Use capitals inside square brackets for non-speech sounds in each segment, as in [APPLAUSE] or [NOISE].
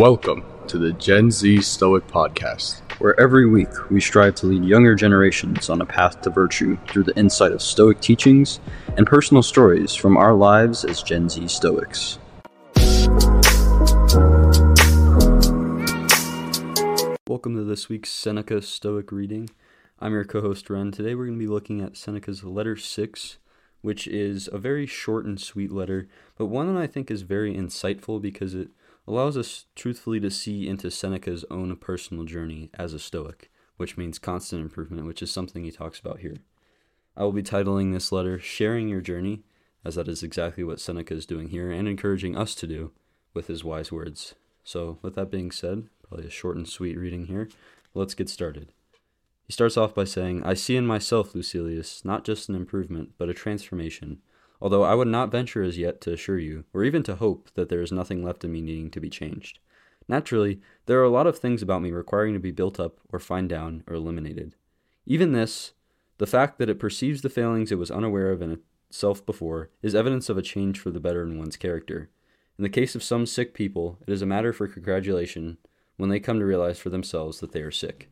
Welcome to the Gen Z Stoic Podcast. where every week we strive to lead younger generations on a path to virtue through the insight of Stoic teachings and personal stories from our lives as Gen Z Stoics. Welcome to this week's Seneca Stoic reading. I'm your co host Wren. Today we're going to be looking at Seneca's Letter 6, which is a very short and sweet letter, but one that I think is very insightful because it allows us truthfully to see into Seneca's own personal journey as a Stoic, which means constant improvement, which is something he talks about here. I will be titling this letter Sharing Your Journey, as that is exactly what Seneca is doing here and encouraging us to do with his wise words. So, with that being said, probably a short and sweet reading here, let's get started. He starts off by saying, I see in myself, Lucilius, not just an improvement, but a transformation although I would not venture as yet to assure you, or even to hope, that there is nothing left in me needing to be changed. Naturally, there are a lot of things about me requiring to be built up, or fined down, or eliminated. Even this, the fact that it perceives the failings it was unaware of in itself before, is evidence of a change for the better in one's character. In the case of some sick people, it is a matter for congratulation when they come to realize for themselves that they are sick.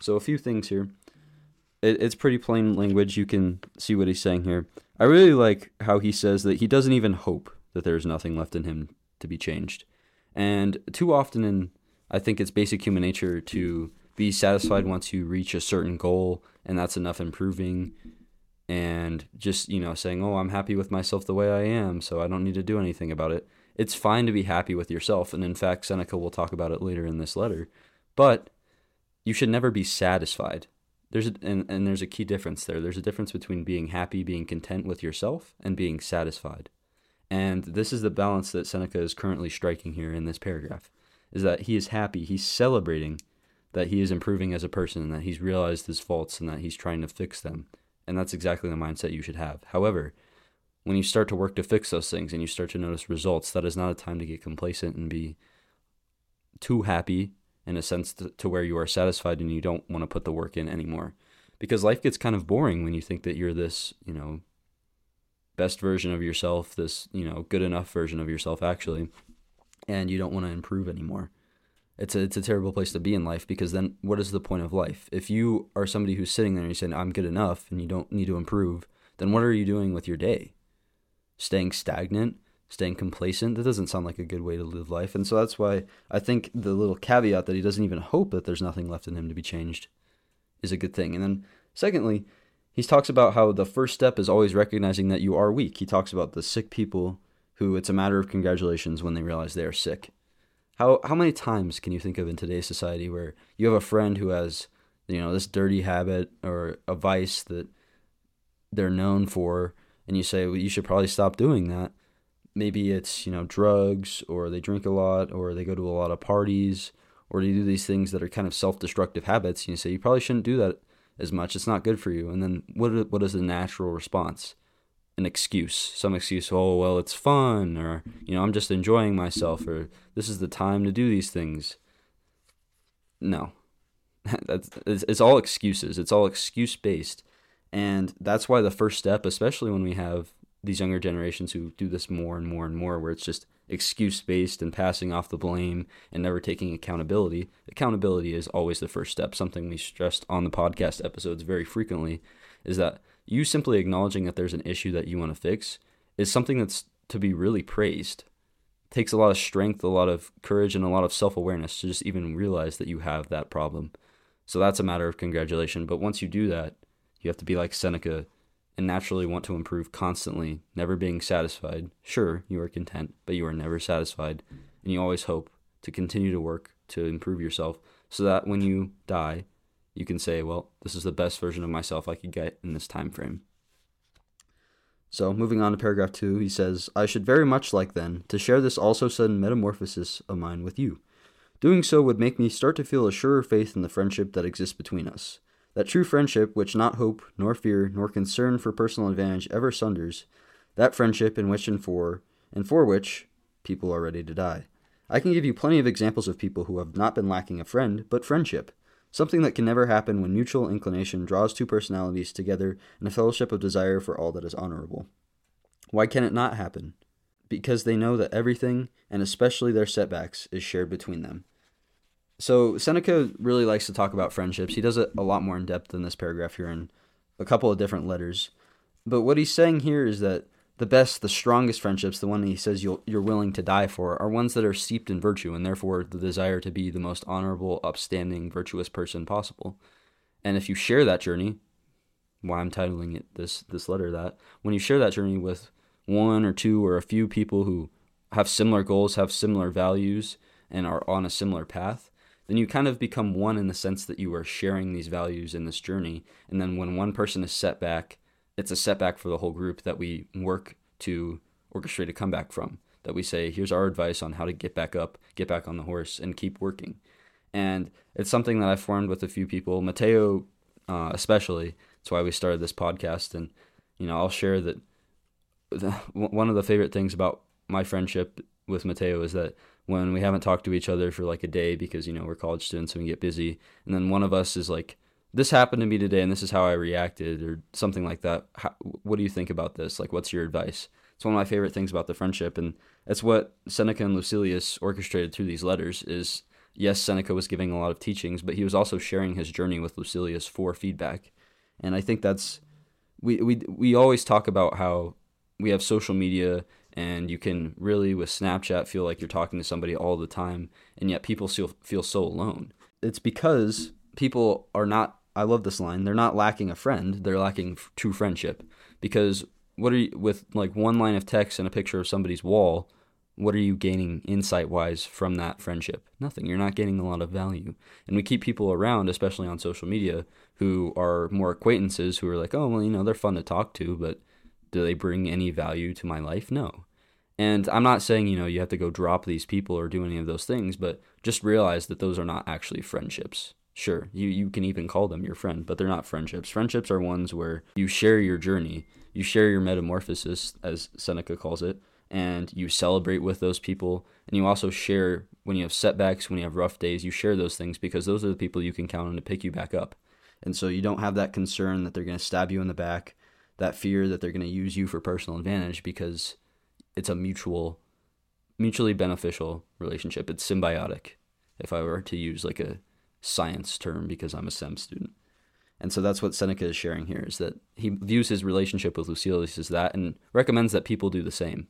So, a few things here. It, it's pretty plain language. You can see what he's saying here. I really like how he says that he doesn't even hope that there's nothing left in him to be changed. And too often in I think it's basic human nature to be satisfied once you reach a certain goal and that's enough improving and just, you know, saying, "Oh, I'm happy with myself the way I am, so I don't need to do anything about it." It's fine to be happy with yourself, and in fact, Seneca will talk about it later in this letter. But you should never be satisfied there's a, and, and there's a key difference there. There's a difference between being happy, being content with yourself, and being satisfied. And this is the balance that Seneca is currently striking here in this paragraph. Is that he is happy, he's celebrating that he is improving as a person and that he's realized his faults and that he's trying to fix them. And that's exactly the mindset you should have. However, when you start to work to fix those things and you start to notice results, that is not a time to get complacent and be too happy in a sense to, to where you are satisfied and you don't want to put the work in anymore. Because life gets kind of boring when you think that you're this, you know, best version of yourself, this, you know, good enough version of yourself actually, and you don't want to improve anymore. It's a, it's a terrible place to be in life because then what is the point of life? If you are somebody who's sitting there and you're saying, I'm good enough and you don't need to improve, then what are you doing with your day? Staying stagnant, staying complacent. That doesn't sound like a good way to live life. And so that's why I think the little caveat that he doesn't even hope that there's nothing left in him to be changed is a good thing. And then, secondly, he talks about how the first step is always recognizing that you are weak. He talks about the sick people who it's a matter of congratulations when they realize they are sick. How, how many times can you think of in today's society where you have a friend who has, you know, this dirty habit or a vice that they're known for, and you say, well, you should probably stop doing that maybe it's you know drugs or they drink a lot or they go to a lot of parties or they do these things that are kind of self-destructive habits and you say you probably shouldn't do that as much. It's not good for you. And then what what is the natural response? An excuse. Some excuse oh well it's fun or you know i'm just enjoying myself or this is the time to do these things. No. [LAUGHS] That's it's, it's all excuses. It's all excuse based and that's why the first step especially when we have these younger generations who do this more and more and more, where it's just excuse based and passing off the blame and never taking accountability. Accountability is always the first step. Something we stressed on the podcast episodes very frequently is that you simply acknowledging that there's an issue that you want to fix is something that's to be really praised. It takes a lot of strength, a lot of courage, and a lot of self awareness to just even realize that you have that problem. So that's a matter of congratulation. But once you do that, you have to be like Seneca and naturally want to improve constantly, never being satisfied. Sure, you are content, but you are never satisfied, and you always hope to continue to work to improve yourself so that when you die, you can say, well, this is the best version of myself I could get in this time frame. So, moving on to paragraph 2, he says, I should very much like then to share this also sudden metamorphosis of mine with you. Doing so would make me start to feel a surer faith in the friendship that exists between us that true friendship, which not hope, nor fear, nor concern for personal advantage ever sunders, that friendship in which and for, and for which, people are ready to die. I can give you plenty of examples of people who have not been lacking a friend, but friendship, something that can never happen when mutual inclination draws two personalities together in a fellowship of desire for all that is honorable. Why can it not happen? because they know that everything, and especially their setbacks, is shared between them. So Seneca really likes to talk about friendships. He does it a lot more in depth than this paragraph here in a couple of different letters. But what he's saying here is that the best, the strongest friendships, the one he says you'll, you're willing to die for, are ones that are steeped in virtue and therefore the desire to be the most honorable, upstanding, virtuous person possible. And if you share that journey, why I'm titling it this this letter that when you share that journey with one or two or a few people who have similar goals, have similar values, and are on a similar path, then you kind of become one in the sense that you are sharing these values in this journey. And then when one person is set back, it's a setback for the whole group that we work to orchestrate a comeback from. That we say, here's our advice on how to get back up, get back on the horse, and keep working. And it's something that I formed with a few people, Mateo uh, especially. That's why we started this podcast. And, you know, I'll share that the, [LAUGHS] one of the favorite things about my friendship with Mateo is that when we haven't talked to each other for like a day because you know we're college students and we get busy. And then one of us is like this happened to me today and this is how i reacted or something like that. How, what do you think about this? Like what's your advice? It's one of my favorite things about the friendship and that's what seneca and lucilius orchestrated through these letters is yes seneca was giving a lot of teachings but he was also sharing his journey with lucilius for feedback. And i think that's we we, we always talk about how we have social media and you can really with Snapchat feel like you're talking to somebody all the time and yet people still feel so alone. It's because people are not I love this line. They're not lacking a friend, they're lacking true friendship because what are you with like one line of text and a picture of somebody's wall, what are you gaining insight wise from that friendship? Nothing. You're not gaining a lot of value. And we keep people around, especially on social media, who are more acquaintances who are like, oh, well, you know, they're fun to talk to, but do they bring any value to my life? No. And I'm not saying, you know, you have to go drop these people or do any of those things, but just realize that those are not actually friendships. Sure, you, you can even call them your friend, but they're not friendships. Friendships are ones where you share your journey, you share your metamorphosis, as Seneca calls it, and you celebrate with those people. And you also share when you have setbacks, when you have rough days, you share those things because those are the people you can count on to pick you back up. And so you don't have that concern that they're going to stab you in the back that fear that they're going to use you for personal advantage because it's a mutual mutually beneficial relationship. It's symbiotic if i were to use like a science term because i'm a STEM student. And so that's what seneca is sharing here is that he views his relationship with lucilius as that and recommends that people do the same.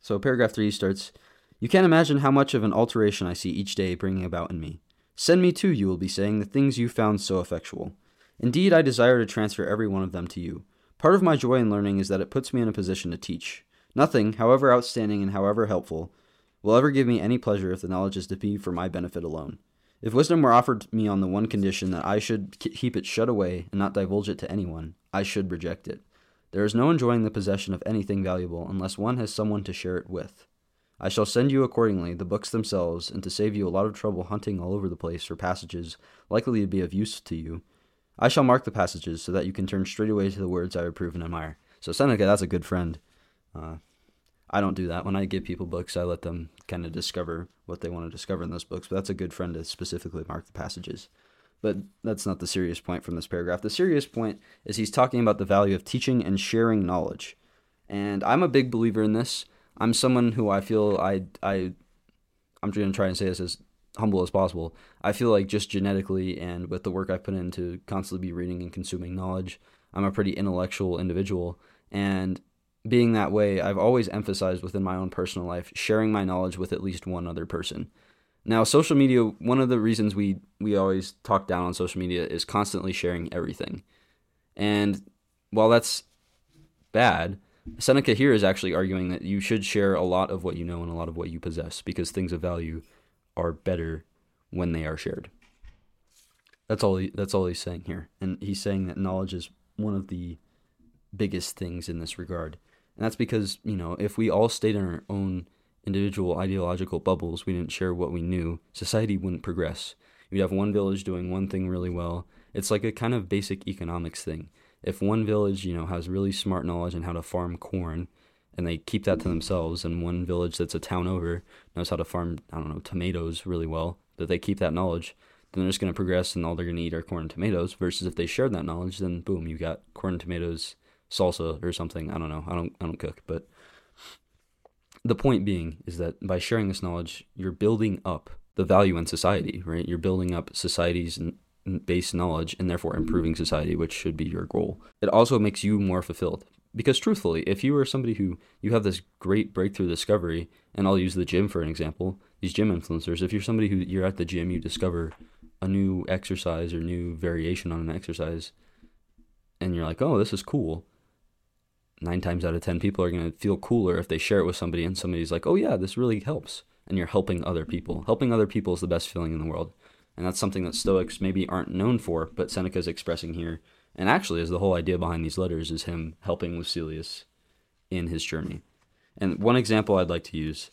So paragraph 3 starts you can't imagine how much of an alteration i see each day bringing about in me. Send me too you will be saying the things you found so effectual. Indeed, I desire to transfer every one of them to you. Part of my joy in learning is that it puts me in a position to teach. Nothing, however outstanding and however helpful, will ever give me any pleasure if the knowledge is to be for my benefit alone. If wisdom were offered me on the one condition that I should keep it shut away and not divulge it to anyone, I should reject it. There is no enjoying the possession of anything valuable unless one has someone to share it with. I shall send you accordingly the books themselves, and to save you a lot of trouble hunting all over the place for passages likely to be of use to you, I shall mark the passages so that you can turn straight away to the words I approve and admire. So Seneca, that's a good friend. Uh, I don't do that. When I give people books, I let them kind of discover what they want to discover in those books. But that's a good friend to specifically mark the passages. But that's not the serious point from this paragraph. The serious point is he's talking about the value of teaching and sharing knowledge. And I'm a big believer in this. I'm someone who I feel I I I'm going to try and say this as humble as possible. I feel like just genetically and with the work I've put in to constantly be reading and consuming knowledge, I'm a pretty intellectual individual. And being that way, I've always emphasized within my own personal life sharing my knowledge with at least one other person. Now, social media, one of the reasons we, we always talk down on social media is constantly sharing everything. And while that's bad, Seneca here is actually arguing that you should share a lot of what you know and a lot of what you possess because things of value are better when they are shared. That's all. He, that's all he's saying here, and he's saying that knowledge is one of the biggest things in this regard, and that's because you know if we all stayed in our own individual ideological bubbles, we didn't share what we knew, society wouldn't progress. You'd have one village doing one thing really well. It's like a kind of basic economics thing. If one village, you know, has really smart knowledge on how to farm corn, and they keep that to themselves. And one village that's a town over knows how to farm, I don't know, tomatoes really well, that they keep that knowledge, then they're just going to progress and all they're going to eat are corn and tomatoes. Versus if they shared that knowledge, then boom, you got corn and tomatoes salsa or something. I don't know. I don't I don't cook, but the point being is that by sharing this knowledge, you're building up the value in society, right? You're building up society's based knowledge and therefore improving society, which should be your goal. It also makes you more fulfilled. Because truthfully, if you are somebody who you have this great breakthrough discovery, and I'll use the gym for an example, these gym influencers, if you're somebody who you're at the gym, you discover a new exercise or new variation on an exercise, and you're like, oh, this is cool. Nine times out of ten, people are going to feel cooler if they share it with somebody, and somebody's like, oh, yeah, this really helps. And you're helping other people. Mm-hmm. Helping other people is the best feeling in the world. And that's something that Stoics maybe aren't known for, but Seneca's expressing here. And actually, is the whole idea behind these letters is him helping Lucilius in his journey. And one example I'd like to use,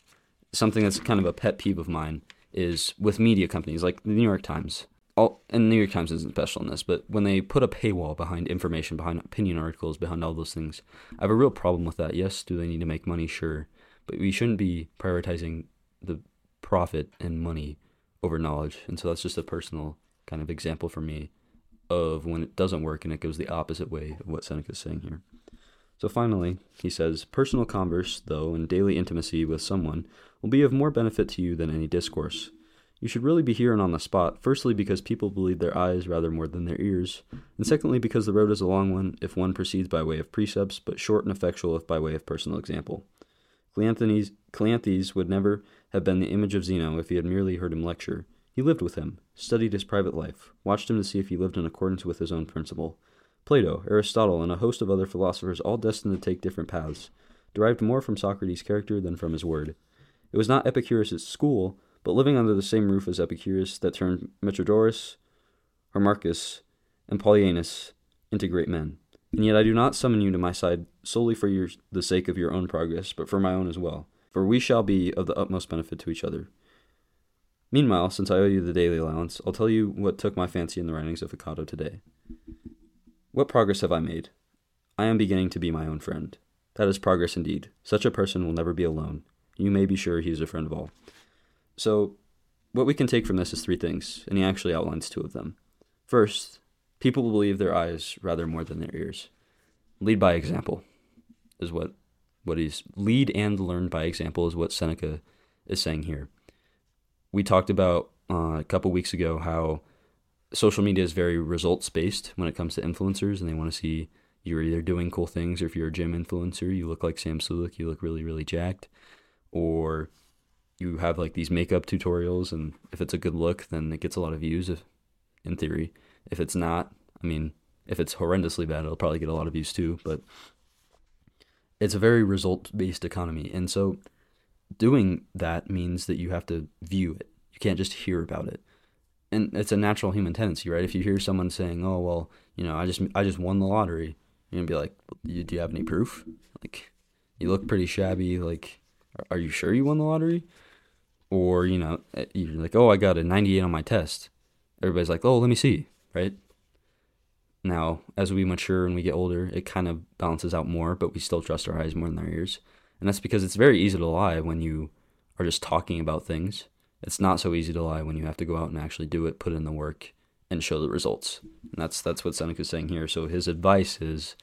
something that's kind of a pet peeve of mine, is with media companies like the New York Times. All, and New York Times isn't special in this, but when they put a paywall behind information, behind opinion articles, behind all those things, I have a real problem with that. Yes, do they need to make money? Sure. But we shouldn't be prioritizing the profit and money over knowledge. And so that's just a personal kind of example for me of when it doesn't work and it goes the opposite way of what Seneca is saying here. So finally, he says, personal converse, though, and daily intimacy with someone will be of more benefit to you than any discourse. You should really be here and on the spot, firstly because people believe their eyes rather more than their ears, and secondly because the road is a long one if one proceeds by way of precepts, but short and effectual if by way of personal example. Cleanthes, Cleanthes would never have been the image of Zeno if he had merely heard him lecture. He lived with him, studied his private life, watched him to see if he lived in accordance with his own principle. Plato, Aristotle, and a host of other philosophers, all destined to take different paths, derived more from Socrates' character than from his word. It was not Epicurus' school, but living under the same roof as Epicurus that turned Metrodorus, Hermarchus, and Polyaenus into great men. And yet I do not summon you to my side solely for your, the sake of your own progress, but for my own as well for we shall be of the utmost benefit to each other. Meanwhile, since I owe you the daily allowance, I'll tell you what took my fancy in the writings of Cato today. What progress have I made? I am beginning to be my own friend. That is progress indeed. Such a person will never be alone. You may be sure he is a friend of all. So, what we can take from this is three things, and he actually outlines two of them. First, people will believe their eyes rather more than their ears. Lead by example, is what what is lead and learn by example is what Seneca is saying here. We talked about uh, a couple weeks ago how social media is very results based when it comes to influencers, and they want to see you're either doing cool things, or if you're a gym influencer, you look like Sam Sulek, you look really, really jacked, or you have like these makeup tutorials, and if it's a good look, then it gets a lot of views. If, in theory, if it's not, I mean, if it's horrendously bad, it'll probably get a lot of views too. But it's a very result based economy. And so doing that means that you have to view it. You can't just hear about it. And it's a natural human tendency, right? If you hear someone saying, "Oh, well, you know, I just I just won the lottery." You're to be like, "Do you have any proof?" Like you look pretty shabby, like are you sure you won the lottery? Or, you know, eh, you're like, "Oh, I got a 98 on my test." Everybody's like, "Oh, let me see." Right? Now, as we mature and we get older, it kind of balances out more, but we still trust our eyes more than our ears. And that's because it's very easy to lie when you are just talking about things. It's not so easy to lie when you have to go out and actually do it, put in the work, and show the results. And that's that's what Seneca is saying here. So his advice is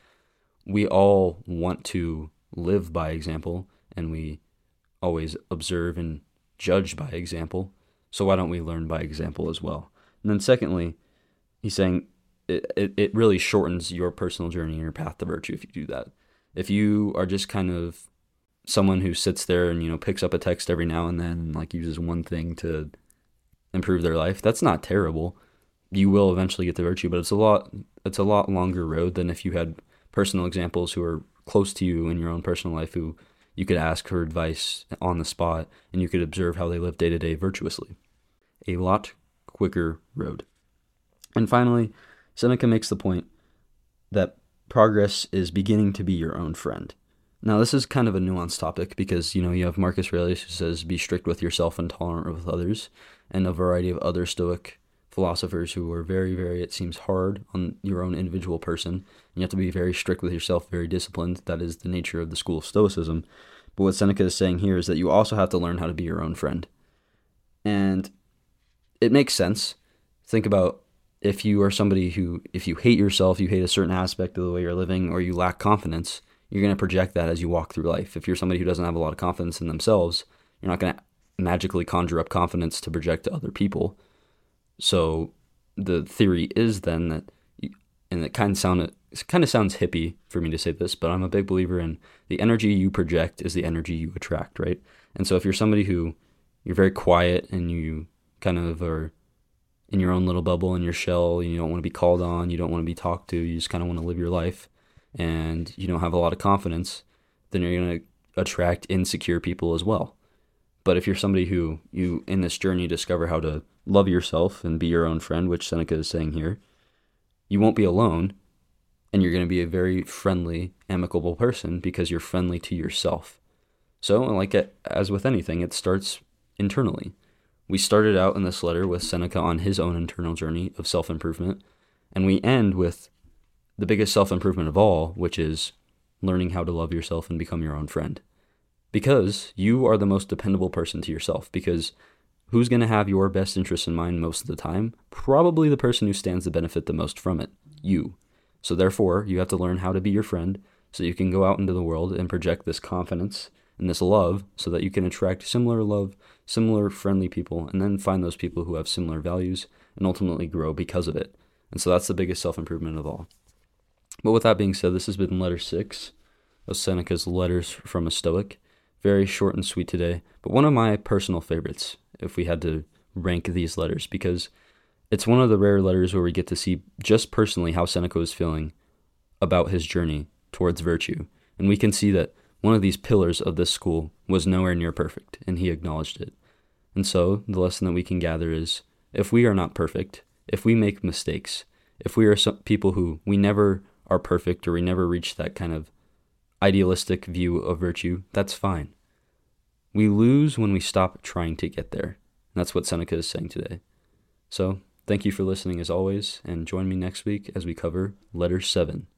we all want to live by example and we always observe and judge by example. So why don't we learn by example as well? And then secondly, he's saying it, it, really shortens your personal journey and your path to virtue if you do that. If you are just kind of someone who sits there and you know picks up a text every now and then and like uses one thing to improve their life, that's not terrible. You will eventually get to virtue, but it's a lot it's a lot longer road than if you had personal examples who are close to you in your own personal life who you could ask her advice on the spot and you could observe how they live day to day virtuously. A lot quicker road. And finally, Seneca makes the point that progress is beginning to be your own friend. Now, this is kind of a nuanced topic because, you know, you have Marcus Aurelius who says, be strict with yourself and tolerant with others, and a variety of other Stoic philosophers who are very, very, it seems, hard on your own individual person. You have to be very strict with yourself, very disciplined. That is the nature of the school of Stoicism. But what Seneca is saying here is that you also have to learn how to be your own friend. And it makes sense. Think about if you are somebody who, if you hate yourself, you hate a certain aspect of the way you're living, or you lack confidence, you're going to project that as you walk through life. If you're somebody who doesn't have a lot of confidence in themselves, you're not going to magically conjure up confidence to project to other people. So the theory is then that, and it kind of sound it kind of sounds hippie for me to say this, but I'm a big believer in the energy you project is the energy you attract, right? And so if you're somebody who you're very quiet and you kind of are in your own little bubble in your shell, you don't want to be called on, you don't want to be talked to, you just kind of want to live your life and you don't have a lot of confidence, then you're going to attract insecure people as well. But if you're somebody who you in this journey discover how to love yourself and be your own friend, which Seneca is saying here, you won't be alone and you're going to be a very friendly, amicable person because you're friendly to yourself. So, like as with anything, it starts internally. We started out in this letter with Seneca on his own internal journey of self improvement, and we end with the biggest self improvement of all, which is learning how to love yourself and become your own friend. Because you are the most dependable person to yourself. Because who's going to have your best interests in mind most of the time? Probably the person who stands to benefit the most from it you. So, therefore, you have to learn how to be your friend so you can go out into the world and project this confidence and this love so that you can attract similar love, similar friendly people, and then find those people who have similar values and ultimately grow because of it. And so that's the biggest self improvement of all. But with that being said, this has been letter six of Seneca's Letters from a Stoic. Very short and sweet today, but one of my personal favorites if we had to rank these letters because it's one of the rare letters where we get to see just personally how Seneca was feeling about his journey towards virtue. And we can see that one of these pillars of this school was nowhere near perfect, and he acknowledged it. And so, the lesson that we can gather is if we are not perfect, if we make mistakes, if we are people who we never are perfect or we never reach that kind of idealistic view of virtue, that's fine. We lose when we stop trying to get there. And that's what Seneca is saying today. So, thank you for listening as always, and join me next week as we cover Letter 7